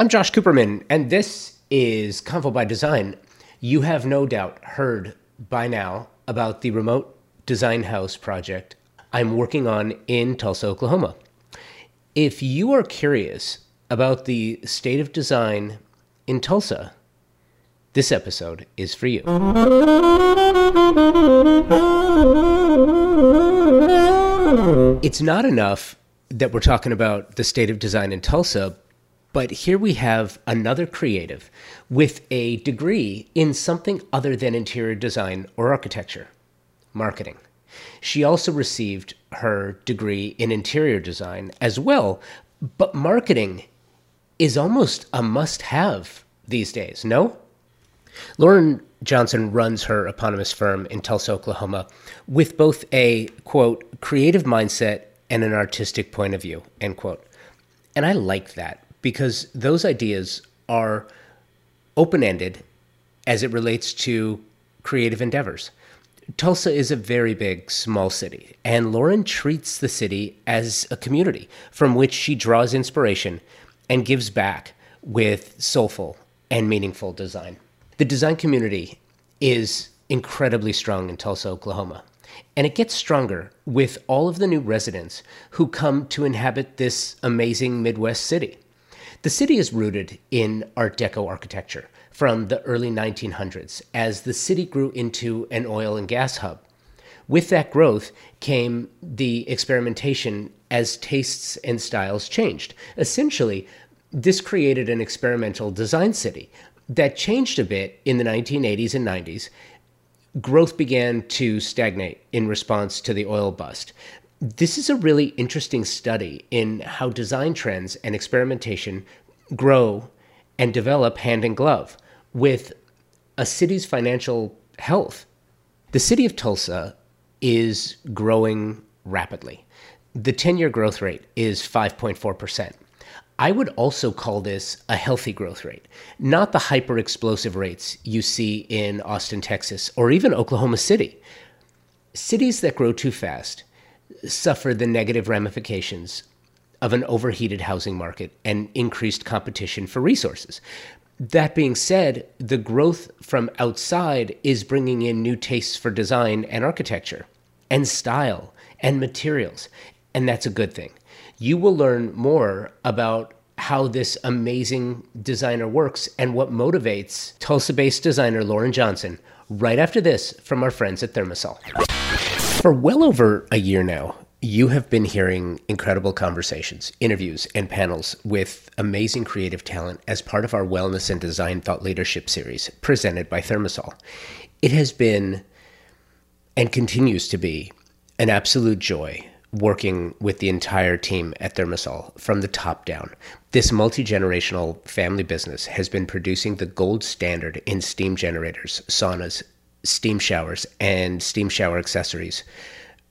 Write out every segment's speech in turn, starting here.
I'm Josh Cooperman, and this is Convo by Design. You have no doubt heard by now about the remote design house project I'm working on in Tulsa, Oklahoma. If you are curious about the state of design in Tulsa, this episode is for you. It's not enough that we're talking about the state of design in Tulsa, but here we have another creative with a degree in something other than interior design or architecture, marketing. She also received her degree in interior design as well, but marketing is almost a must have these days, no? Lauren Johnson runs her eponymous firm in Tulsa, Oklahoma, with both a quote, creative mindset and an artistic point of view, end quote. And I like that because those ideas are open ended as it relates to creative endeavors. Tulsa is a very big, small city, and Lauren treats the city as a community from which she draws inspiration and gives back with soulful and meaningful design. The design community is incredibly strong in Tulsa, Oklahoma, and it gets stronger with all of the new residents who come to inhabit this amazing Midwest city. The city is rooted in Art Deco architecture from the early 1900s as the city grew into an oil and gas hub. With that growth came the experimentation as tastes and styles changed. Essentially, this created an experimental design city that changed a bit in the 1980s and 90s. Growth began to stagnate in response to the oil bust. This is a really interesting study in how design trends and experimentation grow and develop hand in glove with a city's financial health. The city of Tulsa is growing rapidly. The 10 year growth rate is 5.4%. I would also call this a healthy growth rate, not the hyper explosive rates you see in Austin, Texas, or even Oklahoma City. Cities that grow too fast suffer the negative ramifications of an overheated housing market and increased competition for resources. That being said, the growth from outside is bringing in new tastes for design and architecture, and style and materials, and that's a good thing. You will learn more about how this amazing designer works and what motivates Tulsa based designer Lauren Johnson right after this from our friends at ThermaSol. For well over a year now, you have been hearing incredible conversations, interviews, and panels with amazing creative talent as part of our Wellness and Design Thought Leadership series presented by ThermaSol. It has been and continues to be an absolute joy working with the entire team at ThermaSol from the top down. This multi generational family business has been producing the gold standard in steam generators, saunas, steam showers, and steam shower accessories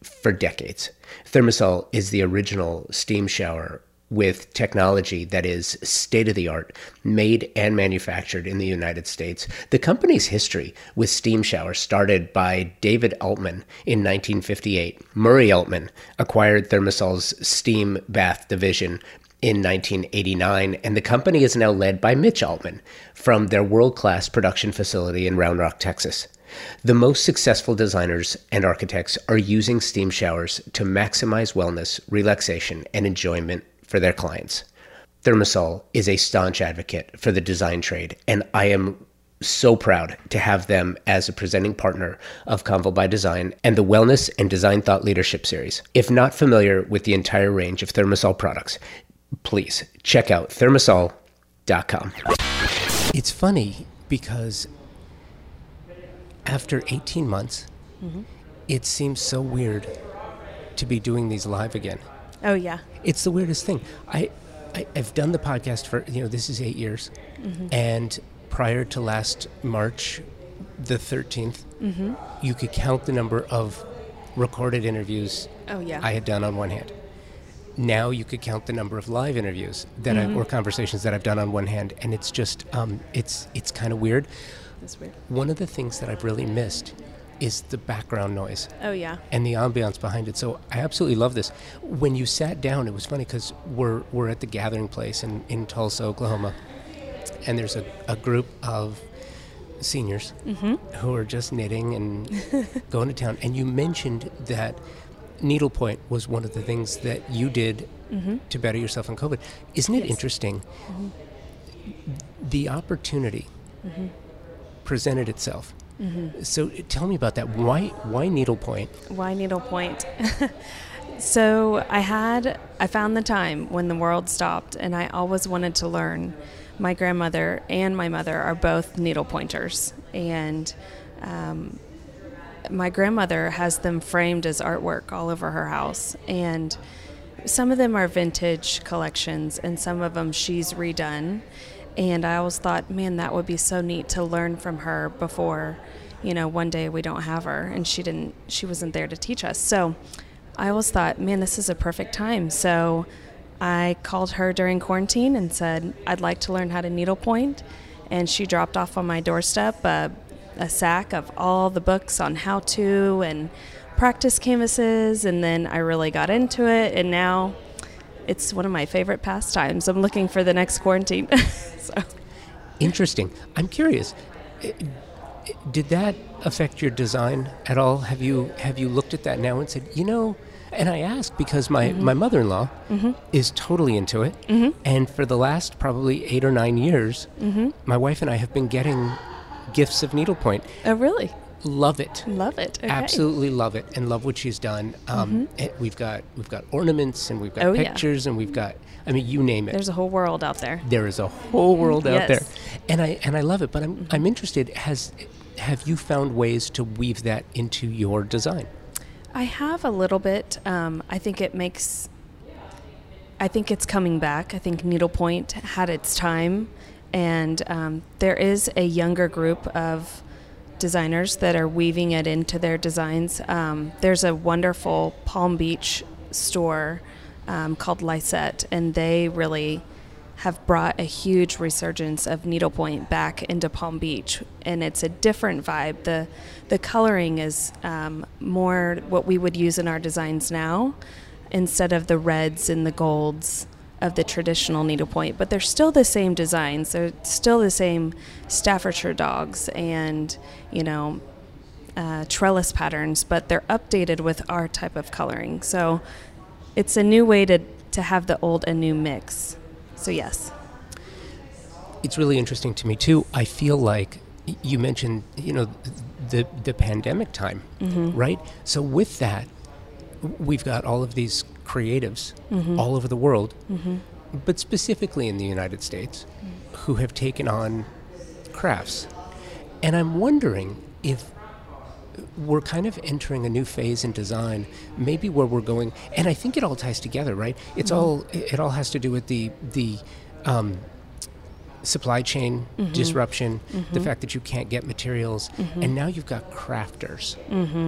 for decades. ThermaSol is the original steam shower with technology that is state of the art, made and manufactured in the United States. The company's history with steam showers started by David Altman in 1958. Murray Altman acquired ThermaSol's steam bath division in 1989, and the company is now led by Mitch Altman from their world class production facility in Round Rock, Texas. The most successful designers and architects are using steam showers to maximize wellness, relaxation, and enjoyment for their clients. ThermaSol is a staunch advocate for the design trade, and I am so proud to have them as a presenting partner of Convo by Design and the Wellness and Design Thought Leadership Series. If not familiar with the entire range of ThermaSol products, please check out thermasol.com. It's funny because after 18 months, mm-hmm. it seems so weird to be doing these live again. Oh yeah, it's the weirdest thing. I, I have done the podcast for you know this is eight years, mm-hmm. and prior to last March, the 13th, mm-hmm. you could count the number of recorded interviews. Oh yeah, I had done on one hand. Now you could count the number of live interviews that mm-hmm. I, or conversations that I've done on one hand, and it's just um, it's it's kind of weird. Weird. One of the things that I've really missed is the background noise. Oh yeah. And the ambiance behind it. So I absolutely love this. When you sat down, it was funny because we're we're at the gathering place in in Tulsa, Oklahoma, and there's a, a group of seniors mm-hmm. who are just knitting and going to town. And you mentioned that needlepoint was one of the things that you did mm-hmm. to better yourself in COVID. Isn't it Yes. interesting? Mm-hmm. The opportunity presented itself. So tell me about that. Why why needlepoint? Why needlepoint? so I had, I found the time when the world stopped, and I always wanted to learn. My grandmother and my mother are both needlepointers, and um, my grandmother has them framed as artwork all over her house. And some of them are vintage collections, and some of them she's redone. And I always thought, man, that would be so neat to learn from her before, you know, one day we don't have her, and she didn't, she wasn't there to teach us. So I always thought, man, this is a perfect time. So I called her during quarantine and said, I'd like to learn how to needlepoint. And she dropped off on my doorstep a, a sack of all the books on how to and practice canvases. And then I really got into it. And now it's one of my favorite pastimes. I'm looking for the next quarantine. so. Interesting. I'm curious. i- Did that affect your design at all? Have you have you looked at that now and said, you know? And I ask because my, mm-hmm. my mother-in-law mm-hmm. is totally into it, mm-hmm. and for the last probably eight or nine years, my wife and I have been getting gifts of needlepoint. Oh, really? Love it. Love it. Okay. Absolutely love it and love what she's done. Um, it- we've got we've got ornaments and we've got Oh, yeah. pictures and we've got I mean you name it There's a whole world out there. there is a whole world out there and i and i love it but i'm i'm interested has have you found ways to weave that into your design I have a little bit. Um, I think it makes. I think it's coming back. I think needlepoint had its time, and um, there is a younger group of designers that are weaving it into their designs. Um, there's a wonderful Palm Beach store um, called Lycette, and they really have brought a huge resurgence of needlepoint back into Palm Beach, and it's a different vibe. the The coloring is um, more what we would use in our designs now, instead of the reds and the golds of the traditional needlepoint. But they're still the same designs. They're still the same Staffordshire dogs, and you know. Uh, trellis patterns, but they're updated with our type of coloring. So it's a new way to, to have the old and new mix. So, yes. it's really interesting to me too i feel like you mentioned you know the the pandemic time right so with that we've got all of these creatives mm-hmm. all over the world mm-hmm. but specifically in the united states who have taken on crafts. And i'm wondering if we're kind of entering a new phase in design maybe where we're going and i think it all ties together right? It's mm-hmm. all it all has to do with the the um, supply chain mm-hmm. disruption the mm-hmm. fact that you can't get materials mm-hmm. and now you've got crafters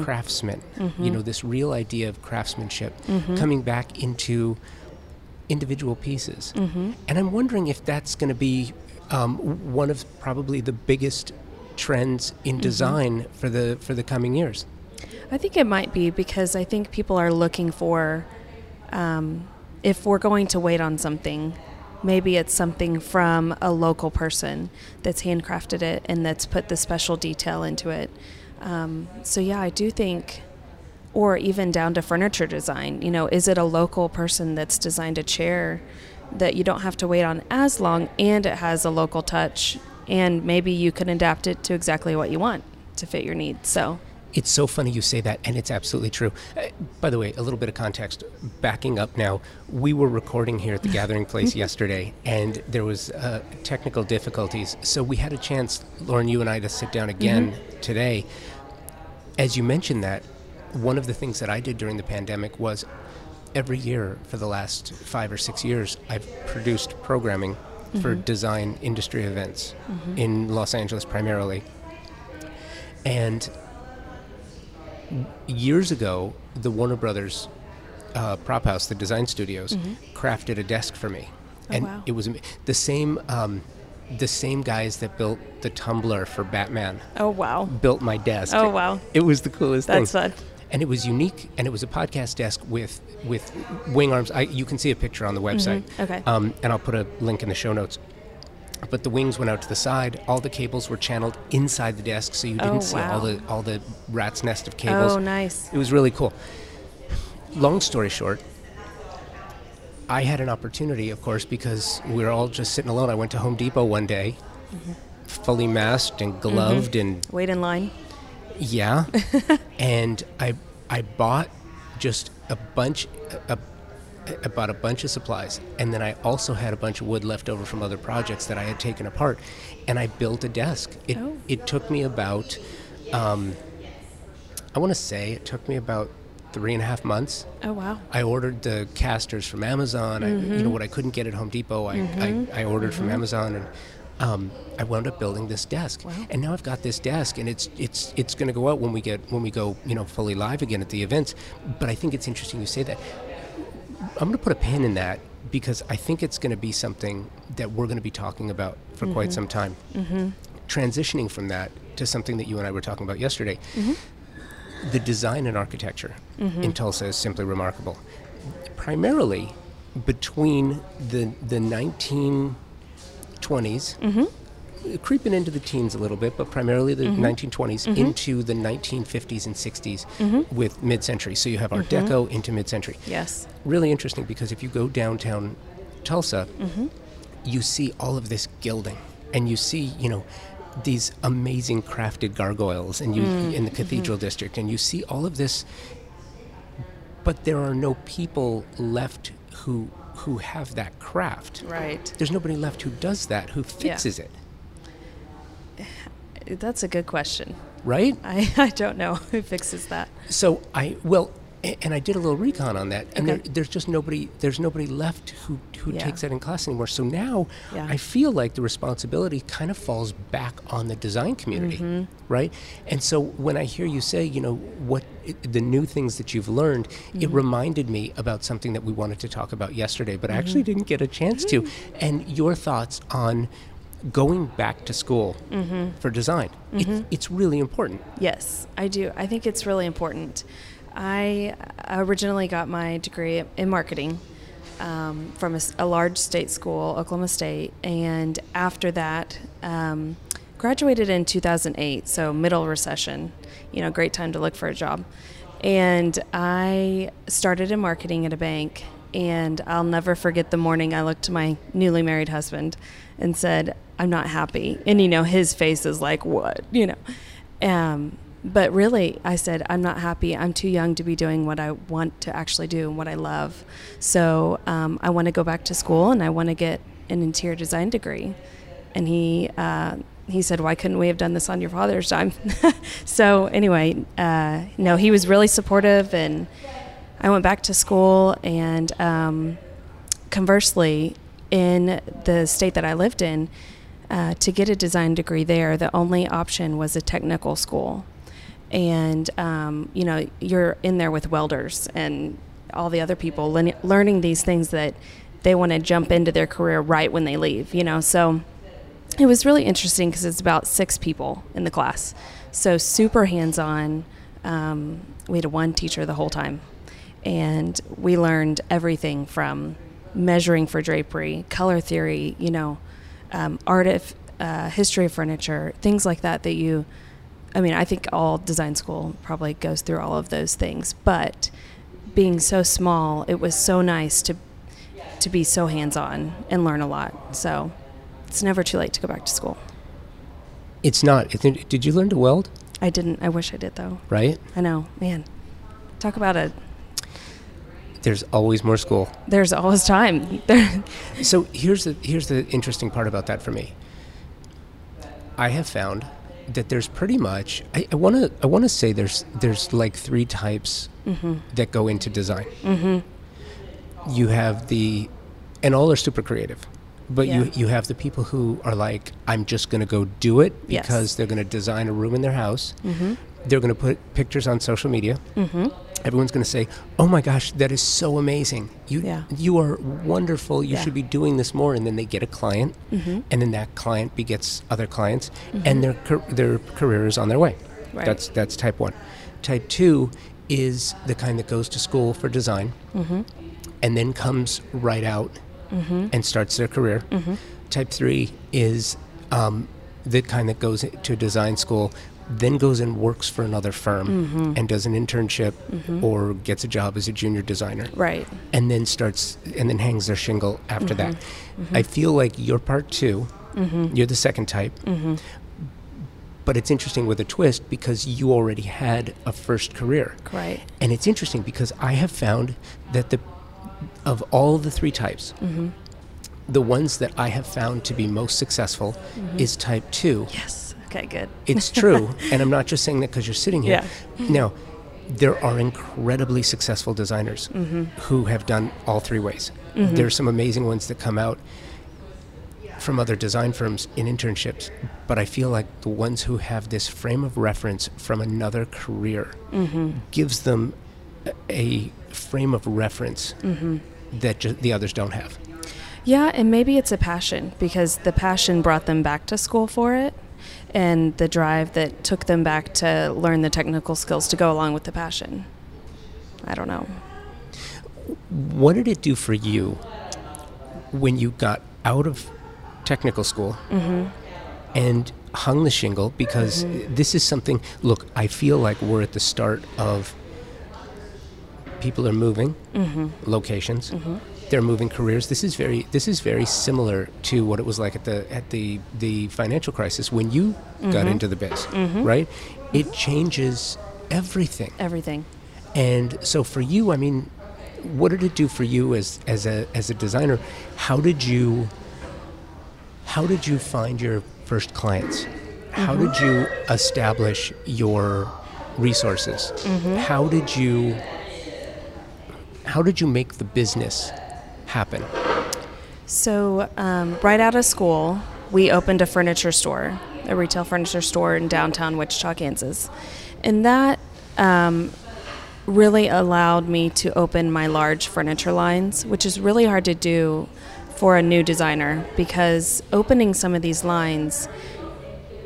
craftsmen you know this real idea of craftsmanship coming back into individual pieces. And i'm wondering if that's going to be um, one of probably the biggest trends in design for the for the coming years. I think it might be because I think people are looking for, um, if we're going to wait on something, maybe it's something from a local person that's handcrafted it and that's put the special detail into it. Um, so, yeah, I do think, or even down to furniture design, you know, is it a local person that's designed a chair that you don't have to wait on as long and it has a local touch and maybe you can adapt it to exactly what you want to fit your needs. So, It's so funny you say that, and it's absolutely true. Uh, by the way, a little bit of context. Backing up now, we were recording here at the Gathering Place yesterday, and there was uh, technical difficulties. So we had a chance, Lauren, you and I, to sit down again today. As you mentioned that, one of the things that I did during the pandemic was every year for the last five or six years, I've produced programming for design industry events in Los Angeles primarily. And years ago, the Warner Brothers uh, prop house, the design studios, crafted a desk for me, Mm-hmm. Oh, and wow. it was the same. Um, the same guys that built the tumbler for Batman oh, wow. built my desk. Oh, wow. It was the coolest That's thing. That's fun. And it was unique, and it was a podcast desk with with wing arms. I, you can see a picture on the website. Okay. Um, and I'll put a link in the show notes. But the wings went out to the side. All the cables were channeled inside the desk, so you oh, didn't Oh, see all the all the rat's nest of cables. Oh, nice. It was really cool. Long story short, I had an opportunity, of course, because we were all just sitting alone. I went to Home Depot one day, mm-hmm. fully masked and mm-hmm. gloved, and Wait in line. yeah, and I I bought just a bunch. A, I bought a bunch of supplies, and then I also had a bunch of wood left over from other projects that I had taken apart, and I built a desk. It Oh. it took me about, um, I want to say it took me about three and a half months. Oh, wow. I ordered the casters from Amazon. I, you know what I couldn't get at Home Depot, I, I, I ordered from Amazon, and um, I wound up building this desk. wow. And now I've got this desk, and it's it's it's going to go out when we get when we go you know fully live again at the events. But I think it's interesting you say that. I'm going to put a pin in that because I think it's going to be something that we're going to be talking about for quite mm-hmm. some time. Mm-hmm. Transitioning from that to something that you and I were talking about yesterday mm-hmm. the design and architecture in Tulsa is simply remarkable. Primarily between the the 1920s, creeping into the teens a little bit, but primarily the mm-hmm. 1920s mm-hmm. into the 1950s and 60s mm-hmm. with mid-century. So you have Art Deco into mid-century. Yes. Really interesting because if you go downtown Tulsa, you see all of this gilding, and you see you know these amazing crafted gargoyles, and you mm. in the cathedral district, and you see all of this. But there are no people left who who have that craft. Right. There's nobody left who does that, who fixes it, That's a good question. right? I, I don't know who fixes that. So I well, and I did a little recon on that, and Okay. there, there's just nobody. There's nobody left who who Yeah. takes that in class anymore. So now Yeah. I feel like the responsibility kind of falls back on the design community, Mm-hmm. right? And so when I hear you say, you know, what it, the new things that you've learned, Mm-hmm. it reminded me about something that we wanted to talk about yesterday, but I Mm-hmm. actually didn't get a chance to. And your thoughts on going back to school Mm-hmm. for design. It's, it's really important. Yes, I do. I think it's really important. I originally got my degree in marketing um, from a large state school, Oklahoma State, and after that, um, graduated in 2008, so middle recession. You know, great time to look for a job. And I started in marketing at a bank, and I'll never forget the morning I looked to my newly married husband and said, I'm not happy. And, you know, his face is like, what? You know. Um, but really, I said, I'm not happy. I'm too young to be doing what I want to actually do and what I love. So um, I want to go back to school and I want to get an interior design degree. And he, uh, he said, Why couldn't we have done this on your father's time? so, anyway, uh, no, he was really supportive. And I went back to school. And um, conversely, in the state that I lived in, uh, to get a design degree there, the only option was a technical school. And, um, you know, you're in there with welders and all the other people learn- learning these things that they want to jump into their career right when they leave, you know. So it was really interesting because it's about six people in the class. So super hands on. Um, we had one teacher the whole time. And we learned everything from measuring for drapery, color theory, you know, um, art of uh, history of furniture, things like that. That you, I mean, I think all design school probably goes through all of those things. But being so small, it was so nice to to be so hands on and learn a lot. So it's never too late to go back to school. It's not. Did you learn to weld? I didn't. I wish I did though. Right? I know, man. Talk about it. There's always more school. There's always time. So here's the here's the interesting part about that for me. I have found that there's pretty much I want to I want to say there's there's like three types mm-hmm. that go into design. Mm-hmm. You have the and all are super creative. But Yeah. you you have the people who are like I'm just going to go do it Yes. because they're going to design a room in their house. Mm-hmm. They're going to put pictures on social media. Everyone's going to say, "Oh my gosh, that is so amazing! You Yeah. you are wonderful. You Yeah. should be doing this more." And then they get a client, mm-hmm. and then that client begets other clients, mm-hmm. and their their career is on their way. Right. That's that's type one. Type two is the kind that goes to school for design, mm-hmm. and then comes right out and starts their career. Type three is um, the kind that goes to design school, then goes and works for another firm Mm-hmm. and does an internship or gets a job as a junior designer. Right. And then starts and then hangs their shingle after that. Mm-hmm. I feel like you're part 2 You're the second type. Mm-hmm. But it's interesting with a twist because you already had a first career. Right. And it's interesting because I have found that the of all the three types, Mm-hmm. the ones that I have found to be most successful Mm-hmm. is type two. Yes. Okay. Good. It's true, and I'm not just saying that because you're sitting here. Now, there are incredibly successful designers Mm-hmm. who have done all three ways. There's some amazing ones that come out from other design firms in internships, but I feel like the ones who have this frame of reference from another career Mm-hmm. gives them a- a frame of reference Mm-hmm. that ju- the others don't have. Yeah, and maybe it's a passion because the passion brought them back to school for it, and the drive that took them back to learn the technical skills to go along with the passion. I don't know. What did it do for you when you got out of technical school mm-hmm. and hung the shingle? Because mm-hmm. this is something, look, I feel like we're at the start of people are moving mm-hmm. locations. They're moving careers. This is very this is very similar to what it was like at the at the the financial crisis when you got mm-hmm. into the biz, mm-hmm. right? It changes everything. Everything. And so for you, I mean, what did it do for you as as a as a designer? How did you how did you find your first clients? How mm-hmm. did you establish your resources? How did you how did you make the business happen? So, um, right out of school, we opened a furniture store, a retail furniture store in downtown Wichita, Kansas. And that um, really allowed me to open my large furniture lines, which is really hard to do for a new designer because opening some of these lines,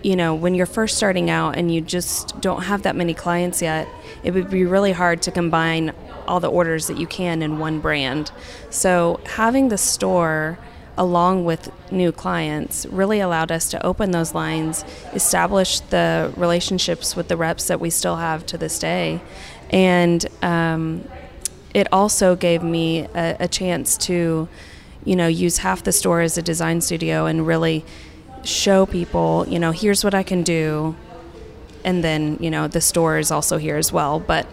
you know, when you're first starting out and you just don't have that many clients yet, it would be really hard to combine all the orders that you can in one brand. So, having the store along with new clients really allowed us to open those lines, establish the relationships with the reps that we still have to this day, and um, it also gave me a, a chance to, you know, use half the store as a design studio and really show people, you know, here's what I can do. And then, you know, the store is also here as well. But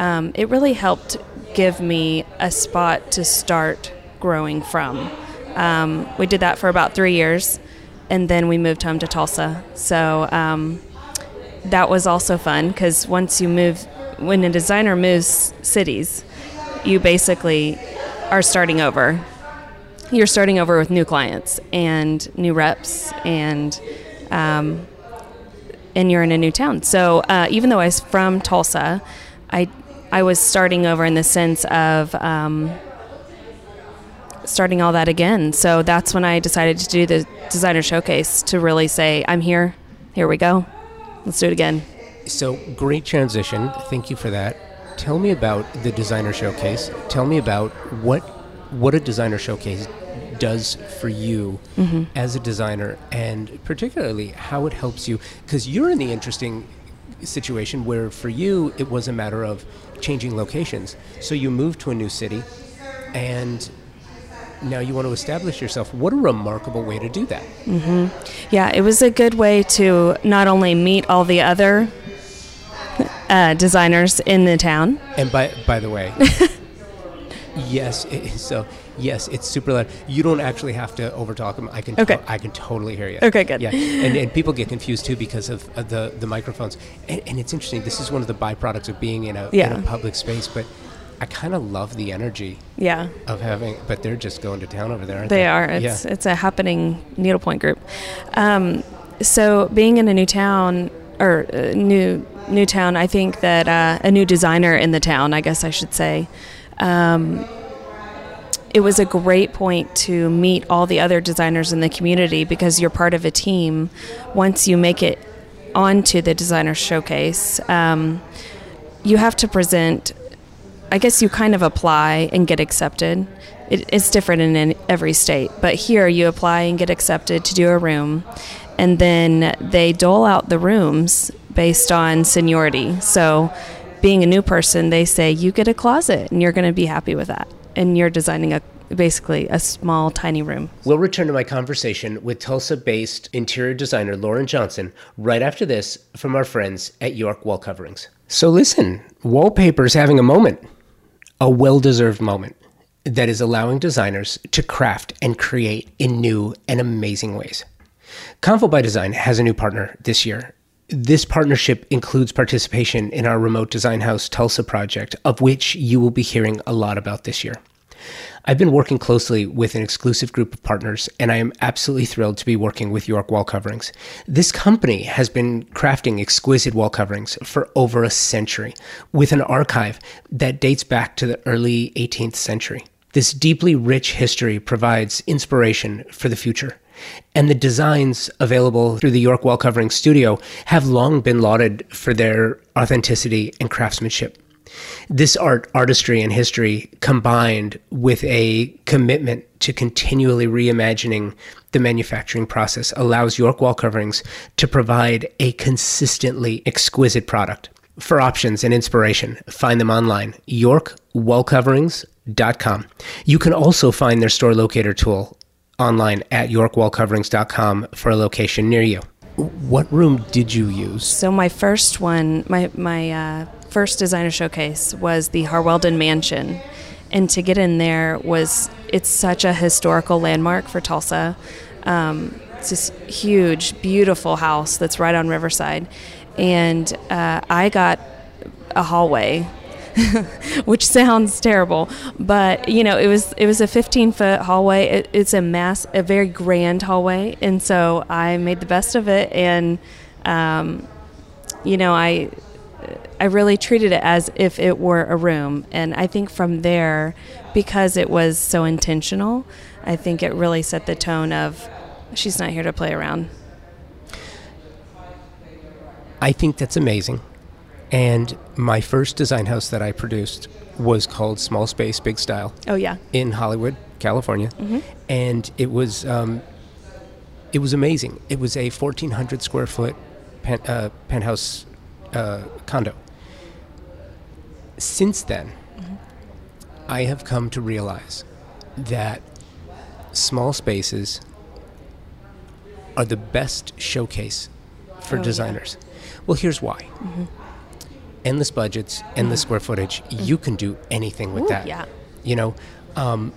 um, it really helped give me a spot to start growing from. Um, we did that for about three years, and then we moved home to Tulsa. So um, that was also fun because once you move, when a designer moves cities, you basically are starting over. You're starting over with new clients and new reps, and um, and you're in a new town. So uh, even though I was from Tulsa, I I was starting over in the sense of um, starting all that again. So that's when I decided to do the designer showcase to really say, I'm here. Here we go. Let's do it again. So great transition. Thank you for that. Tell me about the designer showcase. Tell me about what what a designer showcase does for you as a designer, and particularly how it helps you because you're in the interesting situation where for you it was a matter of changing locations. So you move to a new city, and now you want to establish yourself. What a remarkable way to do that. Yeah, it was a good way to not only meet all the other uh, designers in the town. And by by the way, yes. It, so yes, it's super loud. You don't actually have to overtalk them. I can. to- Okay. I can totally hear you. Okay, good. Yeah, and, and people get confused too because of, of the the microphones. And, and it's interesting. This is one of the byproducts of being in a in a public space. But I kind of love the energy Yeah, of having. But they're just going to town over there. Aren't they, they are. It's yeah. it's a happening needlepoint group. Um, so being in a new town or uh, new new town, I think that uh, a new designer in the town, I guess I should say. Um, it was a great point to meet all the other designers in the community because you're part of a team. Once you make it onto the designer showcase, um, you have to present I guess you kind of apply and get accepted. It, it's different in every state, but here you apply and get accepted to do a room, and then they dole out the rooms based on seniority. So, being a new person, they say you get a closet, and you're going to be happy with that, and you're designing a basically a small, tiny room. We'll return to my conversation with Tulsa based interior designer Lauren Johnson right after this from our friends at York Wall Coverings. So, listen, wallpaper's having a moment, a well deserved moment that is allowing designers to craft and create in new and amazing ways. Convo by Design has a new partner this year. This partnership includes participation in our remote design house Tulsa project, of which you will be hearing a lot about this year. I've been working closely with an exclusive group of partners, and I am absolutely thrilled to be working with York Wall Coverings. This company has been crafting exquisite wall coverings for over a century, with an archive that dates back to the early 18th century. This deeply rich history provides inspiration for the future. And the designs available through the York Wall Covering Studio have long been lauded for their authenticity and craftsmanship. This art, artistry, and history combined with a commitment to continually reimagining the manufacturing process allows York Wall Coverings to provide a consistently exquisite product. For options and inspiration, find them online, yorkwallcoverings.com. You can also find their store locator tool online at yorkwallcoverings.com for a location near you. What room did you use? So my first one, my my uh, first designer showcase was the Harwelden Mansion. And to get in there was, it's such a historical landmark for Tulsa. Um, it's this huge, beautiful house that's right on Riverside. And uh, I got a hallway which sounds terrible, but you know, it was it was a 15 foot hallway. It, it's a mass, a very grand hallway, and so I made the best of it. And um, you know, I I really treated it as if it were a room. And I think from there, because it was so intentional, I think it really set the tone of she's not here to play around. I think that's amazing. And my first design house that I produced was called Small Space Big Style. Oh yeah. In Hollywood, California, mm-hmm. and it was um, it was amazing. It was a 1,400 square foot pen, uh, penthouse uh, condo. Since then, mm-hmm. I have come to realize that small spaces are the best showcase for oh, designers. Yeah. Well, here's why. Mm-hmm. Endless budgets, endless mm-hmm. square footage. Mm-hmm. You can do anything with Ooh, that. Yeah. You know, um,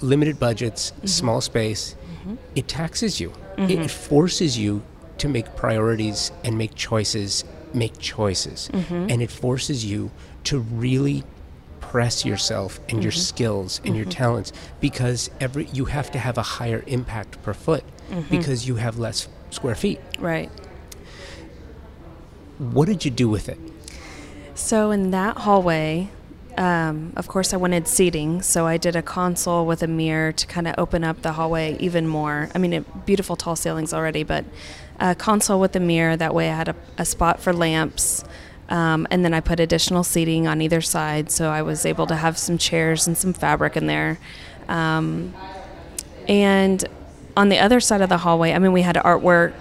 limited budgets, mm-hmm. small space. Mm-hmm. It taxes you. It forces you to make priorities and make choices make choices mm-hmm. and it forces you to really press yourself and mm-hmm. your skills and mm-hmm. your talents because every you have to have a higher impact per foot mm-hmm. because you have less square feet right what did you do with it so in that hallway um, of course, I wanted seating, so I did a console with a mirror to kind of open up the hallway even more. I mean, it, beautiful tall ceilings already, but a console with a mirror. That way, I had a, a spot for lamps. Um, and then I put additional seating on either side, so I was able to have some chairs and some fabric in there. Um, and on the other side of the hallway, I mean, we had artwork,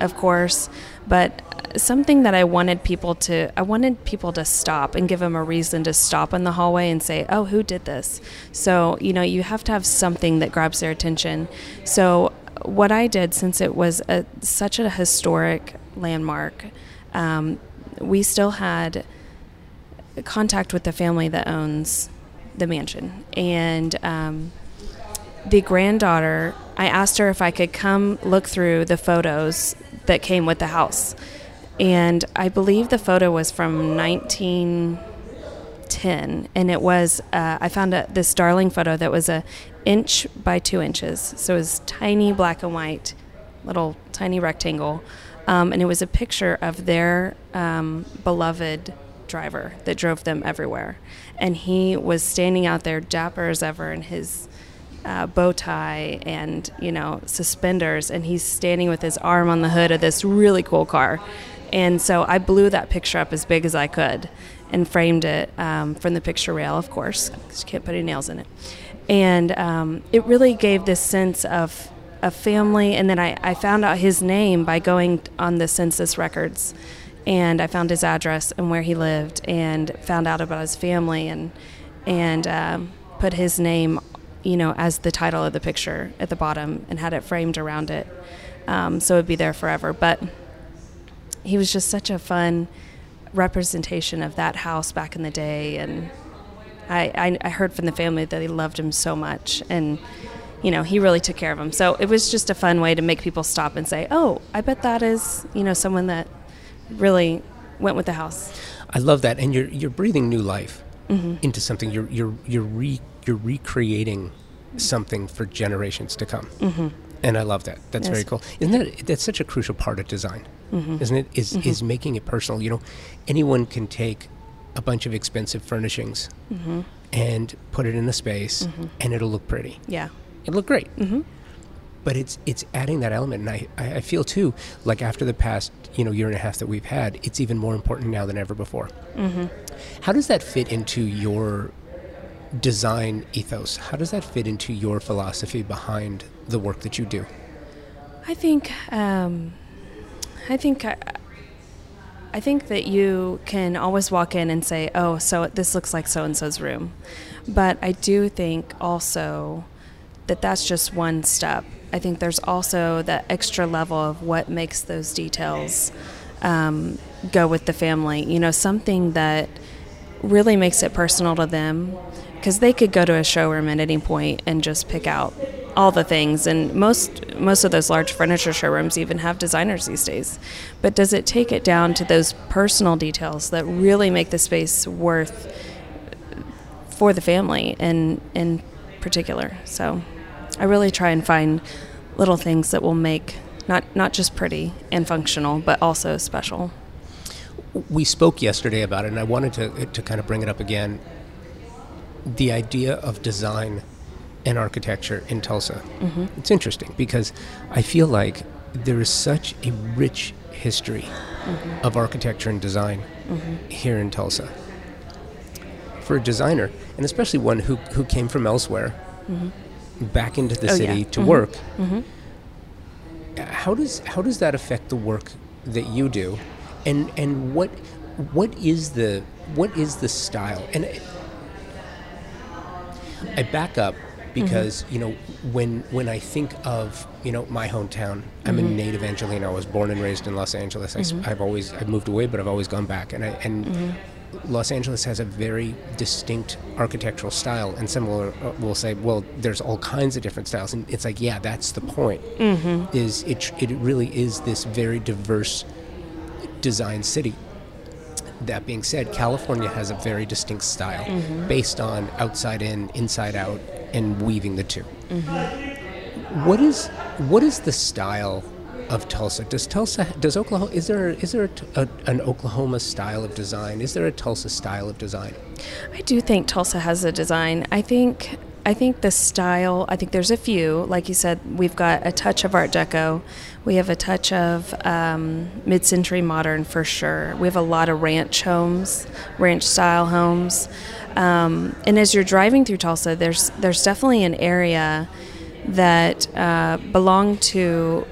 of course, but something that I wanted people to I wanted people to stop and give them a reason to stop in the hallway and say, "Oh, who did this?" So, you know, you have to have something that grabs their attention. So, what I did, since it was a, such a historic landmark, um, we still had contact with the family that owns the mansion. And um, the granddaughter, I asked her if I could come look through the photos that came with the house. And I believe the photo was from 1910. And it was, uh, I found a, this darling photo that was a inch by two inches. So it was tiny black and white, little tiny rectangle. Um, and it was a picture of their um, beloved driver that drove them everywhere. And he was standing out there, dapper as ever, in his uh, bow tie and, you know, suspenders. And he's standing with his arm on the hood of this really cool car. And so I blew that picture up as big as I could. and framed it um, from the picture rail, of course, because you can't put any nails in it. And um, it really gave this sense of a family. And then I, I found out his name by going on the census records. And I found his address and where he lived, and found out about his family, and and um, put his name, you know, as the title of the picture at the bottom, and had it framed around it, um, so it'd be there forever. But he was just such a fun representation of that house back in the day, and I, I, I heard from the family that they loved him so much, and you know he really took care of him. So it was just a fun way to make people stop and say, "Oh, I bet that is you know someone that really went with the house." I love that, and you're you're breathing new life mm-hmm. into something. You're you're you're re, you're recreating something for generations to come. Mm-hmm. And I love that. That's yes. very cool. Isn't that that's such a crucial part of design? Mm-hmm. Isn't it? Is, mm-hmm. is making it personal. You know, anyone can take a bunch of expensive furnishings mm-hmm. and put it in a space, mm-hmm. and it'll look pretty. Yeah, it'll look great. Mm-hmm. But it's it's adding that element, and I, I feel too like after the past you know year and a half that we've had, it's even more important now than ever before. Mm-hmm. How does that fit into your design ethos? How does that fit into your philosophy behind the work that you do? I think um, I think I, I think that you can always walk in and say, "Oh, so this looks like so and so's room," but I do think also that that's just one step. I think there's also that extra level of what makes those details um, go with the family. You know, something that really makes it personal to them because they could go to a showroom at any point and just pick out all the things and most most of those large furniture showrooms even have designers these days. But does it take it down to those personal details that really make the space worth uh, for the family in in particular? So i really try and find little things that will make not not just pretty and functional but also special. We spoke yesterday about it and i wanted to to kind of bring it up again the idea of design and architecture in Tulsa. Mm-hmm. It's interesting because I feel like there is such a rich history mm-hmm. of architecture and design mm-hmm. here in Tulsa. For a designer, and especially one who, who came from elsewhere mm-hmm. back into the oh, city yeah. to mm-hmm. work, mm-hmm. how does how does that affect the work that you do, and and what what is the what is the style and I back up because mm-hmm. you know when when I think of you know my hometown, I'm mm-hmm. a native Angelino. I was born and raised in Los Angeles. Mm-hmm. I, have always I've moved away, but I've always gone back. And I, and mm-hmm. Los Angeles has a very distinct architectural style, and some will, will say, well, there's all kinds of different styles, and it's like, yeah, that's the point. Mm-hmm. Is it it really is this very diverse design city that being said, California has a very distinct style mm-hmm. based on outside in, inside out, and weaving the 2 mm-hmm. What is what is the style of Tulsa? Does Tulsa does Oklahoma is there is there a, a, an Oklahoma style of design? Is there a Tulsa style of design? I do think Tulsa has a design. I think I think the style, I think there's a few. Like you said, we've got a touch of Art Deco. We have a touch of um, mid century modern for sure. We have a lot of ranch homes, ranch style homes. Um, and as you're driving through Tulsa, there's, there's definitely an area that uh, belonged to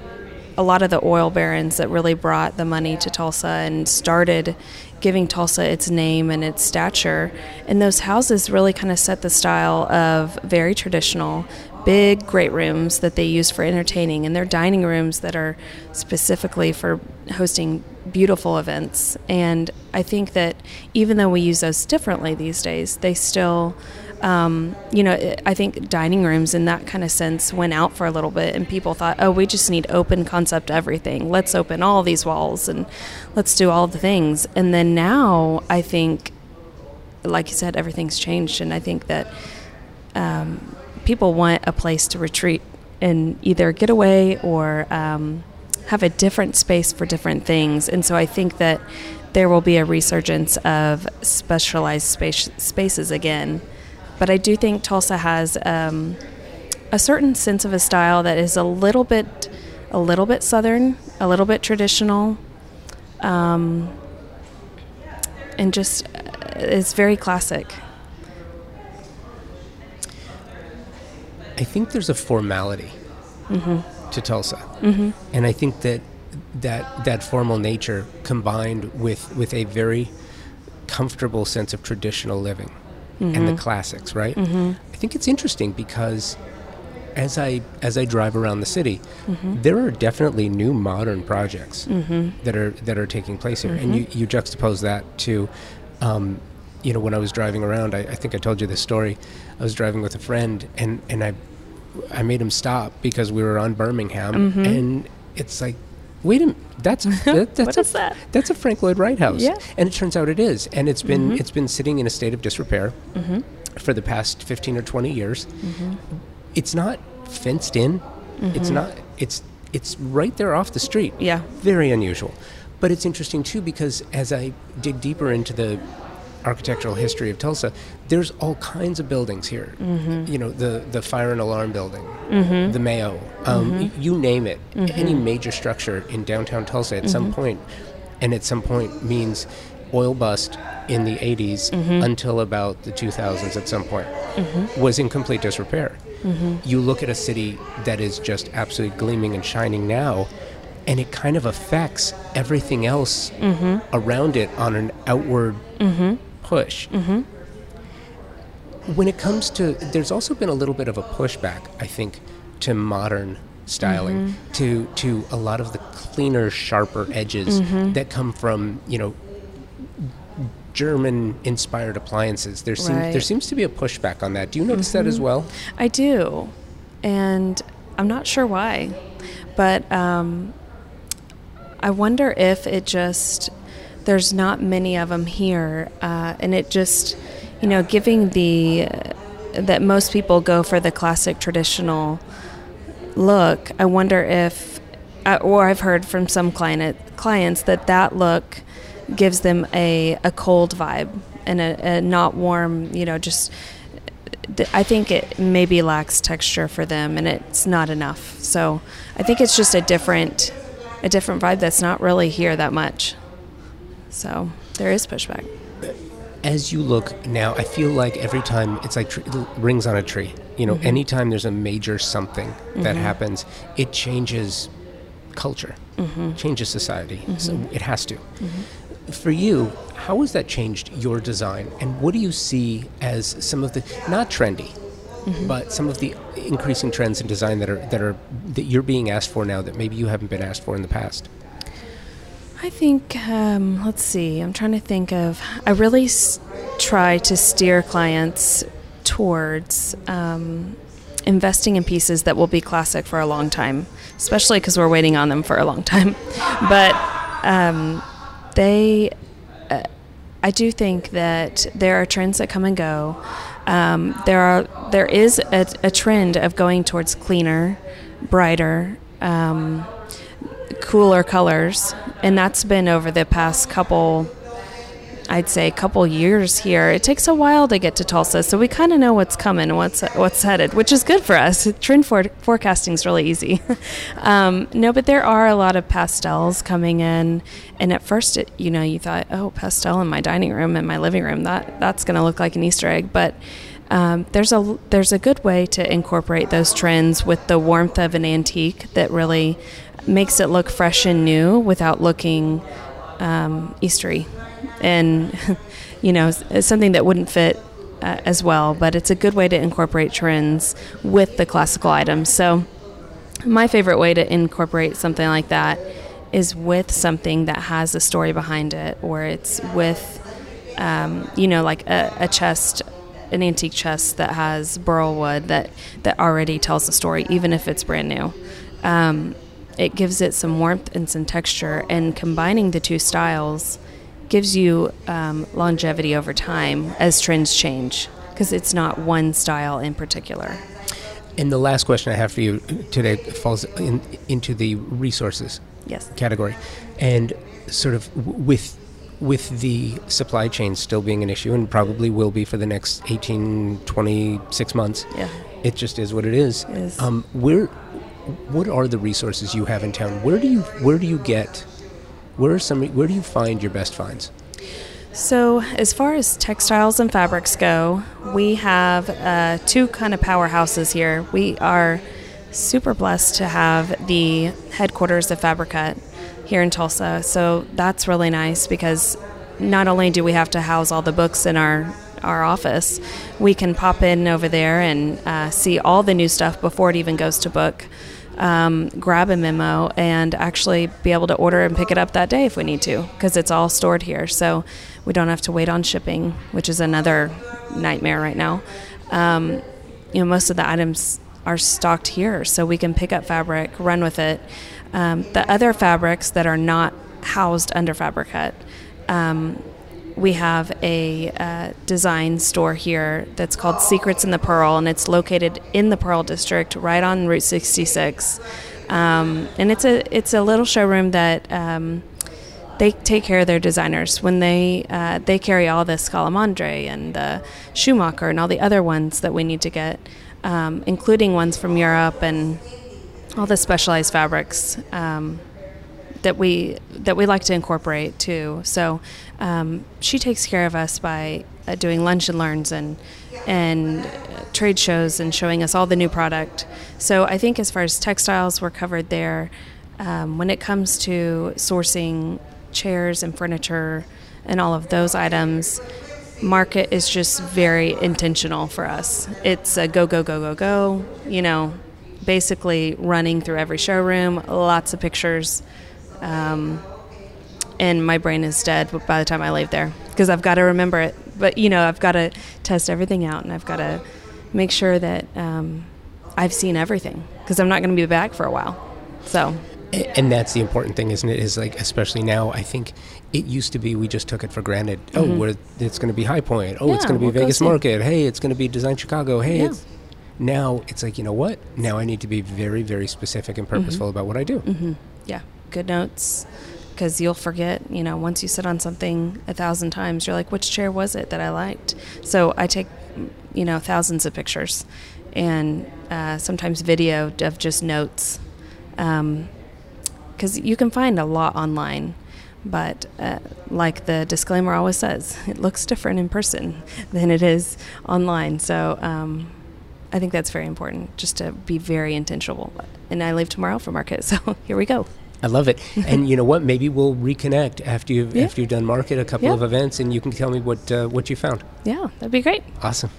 a lot of the oil barons that really brought the money to Tulsa and started giving Tulsa its name and its stature. And those houses really kind of set the style of very traditional, big great rooms that they use for entertaining, and their dining rooms that are specifically for hosting beautiful events. And I think that even though we use those differently these days, they still um, you know, I think dining rooms in that kind of sense went out for a little bit, and people thought, oh, we just need open concept everything. Let's open all these walls and let's do all the things. And then now I think, like you said, everything's changed, and I think that um, people want a place to retreat and either get away or um, have a different space for different things. And so I think that there will be a resurgence of specialized space, spaces again but I do think Tulsa has um, a certain sense of a style that is a little bit, a little bit southern, a little bit traditional, um, and just it's very classic. I think there's a formality Mm-hmm. to Tulsa, and I think that that that formal nature combined with with a very comfortable sense of traditional living and Mm-hmm. the classics, right? I think it's interesting because as I as I drive around the city, Mm-hmm. there are definitely new modern projects that are that are taking place here, and you, you juxtapose that to. Um, you know, when I was driving around, I, I think I told you this story. I was driving with a friend, and, and I I made him stop because we were on Birmingham, Mm-hmm. and it's like, wait a minute, that's that, that's What a, is that? That's a Frank Lloyd Wright house, Yeah. and it turns out it is, and it's been mm-hmm. it's been sitting in a state of disrepair mm-hmm. for the past fifteen or twenty years. Mm-hmm. It's not fenced in. It's not. It's it's right there off the street. Yeah. Very unusual. But it's interesting too because as I dig deeper into the architectural history of Tulsa, there's all kinds of buildings here. Mm-hmm. You know, the, the fire and alarm building, mm-hmm. the Mayo, um, y- you name it. Any major structure in downtown Tulsa at some point, and at some point means oil bust in the 80s until about the 2000s at some point, was in complete disrepair. You look at a city that is just absolutely gleaming and shining now, and it kind of affects everything else around it on an outward push. Mm-hmm. When it comes to, there's also been a little bit of a pushback, I think, to modern styling, mm-hmm. to to a lot of the cleaner, sharper edges mm-hmm. that come from, you know, German-inspired appliances. There seems there seems to be a pushback on that. Do you notice that as well? I do, and I'm not sure why, but um, I wonder if it just there's not many of them here, uh, and it just you know giving the that most people go for the classic traditional look. I wonder if, uh, or I've heard from some client clients that that look gives them a, a cold vibe and a, a not warm, you know, just I think it maybe lacks texture for them and it's not enough. So I think it's just a different a different vibe that's not really here that much. So there is pushback. as you look now, I feel like every time it's like tr- rings on a tree. You know, mm-hmm. anytime there's a major something that mm-hmm. happens, it changes culture, mm-hmm. changes society. So it has to. For you, how has that changed your design, and what do you see as some of the not trendy, but some of the increasing trends in design that are that are that you're being asked for now that maybe you haven't been asked for in the past? I think, um, let's see, I'm trying to think of, I really s- try to steer clients towards um, investing in pieces that will be classic for a long time, especially because we're waiting on them for a long time. But um, they, uh, I do think that there are trends that come and go. Um, there are there is a, a trend of going towards cleaner, brighter, um, cooler colors, and that's been over the past couple. I'd say couple years here. It takes a while to get to Tulsa, so we kind of know what's coming, what's what's headed, which is good for us. Trend for, forecasting is really easy. um, no, but there are a lot of pastels coming in, and at first, it, you know, you thought, oh, pastel in my dining room and my living room, that that's going to look like an Easter egg, but um, there's a there's a good way to incorporate those trends with the warmth of an antique that really makes it look fresh and new without looking um, Eastery, and you know it's something that wouldn't fit uh, as well. But it's a good way to incorporate trends with the classical items. So my favorite way to incorporate something like that is with something that has a story behind it, or it's with um, you know like a, a chest an antique chest that has burl wood that that already tells the story even if it's brand new um, it gives it some warmth and some texture and combining the two styles gives you um, longevity over time as trends change because it's not one style in particular. And the last question I have for you today falls in, into the resources yes. category, and sort of with with the supply chain still being an issue and probably will be for the next 18 26 months yeah. it just is what it is. It is. um where what are the resources you have in town where do you where do you get where are some where do you find your best finds So, as far as textiles and fabrics go, we have uh, two kind of powerhouses here. We are super blessed to have the headquarters of Fabricut here in Tulsa. So, that's really nice because not only do we have to house all the books in our our office, we can pop in over there and uh, see all the new stuff before it even goes to book um, grab a memo and actually be able to order and pick it up that day if we need to because it's all stored here. So we don't have to wait on shipping, which is another nightmare right now. Um, you know, most of the items are stocked here, so we can pick up fabric, run with it. Um, the other fabrics that are not housed under Fabricut, um, we have a uh, design store here that's called Secrets in the Pearl, and it's located in the Pearl District, right on Route 66. Um, and it's a it's a little showroom that um, they take care of their designers when they uh, they carry all the Scalamandre and the Schumacher and all the other ones that we need to get, um, including ones from Europe and all the specialized fabrics. That we that we like to incorporate too. So um, she takes care of us by uh, doing lunch and learns and and trade shows and showing us all the new product. So I think as far as textiles, we're covered there. Um, when it comes to sourcing chairs and furniture and all of those items, market is just very intentional for us. It's a go go go go go. You know, basically running through every showroom, lots of pictures um, and my brain is dead by the time I leave there because I've got to remember it. But you know, I've got to test everything out, and I've got to make sure that um, I've seen everything because I'm not going to be back for a while. So. And that's the important thing, isn't it? Is like, especially now, I think it used to be we just took it for granted. Oh, mm-hmm. it's going to be High Point. Oh, yeah, it's going to be Vegas Market. Hey, it's going to be Design Chicago. Hey, yeah. it's now it's like you know what? Now I need to be very, very specific and purposeful mm-hmm. about what I do. Mm-hmm. Yeah, good notes because you'll forget you know once you sit on something a thousand times you're like which chair was it that i liked? So i take you know thousands of pictures and uh, sometimes video of just notes because um, you can find a lot online but uh, like the disclaimer always says it looks different in person than it is online. So um, i think that's very important just to be very intentional. And i leave tomorrow for market so here we go I love it. and you know what? Maybe we'll reconnect after you've yeah. after you've done market a couple yeah. of events, and you can tell me what uh, what you found. Yeah, that'd be great. Awesome.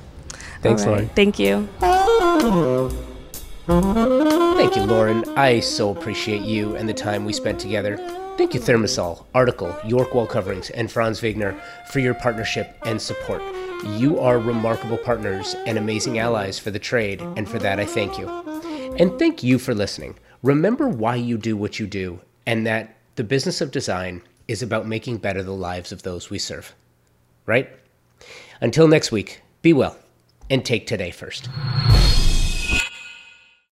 Thanks, right. Lauren. Thank you. Thank you, Lauren. I so appreciate you and the time we spent together. Thank you, ThermaSol, Article, York Wall Coverings, and Franz Wegner for your partnership and support. You are remarkable partners and amazing allies for the trade, and for that I thank you. And thank you for listening. Remember why you do what you do, and that the business of design is about making better the lives of those we serve. Right? Until next week, be well and take today first.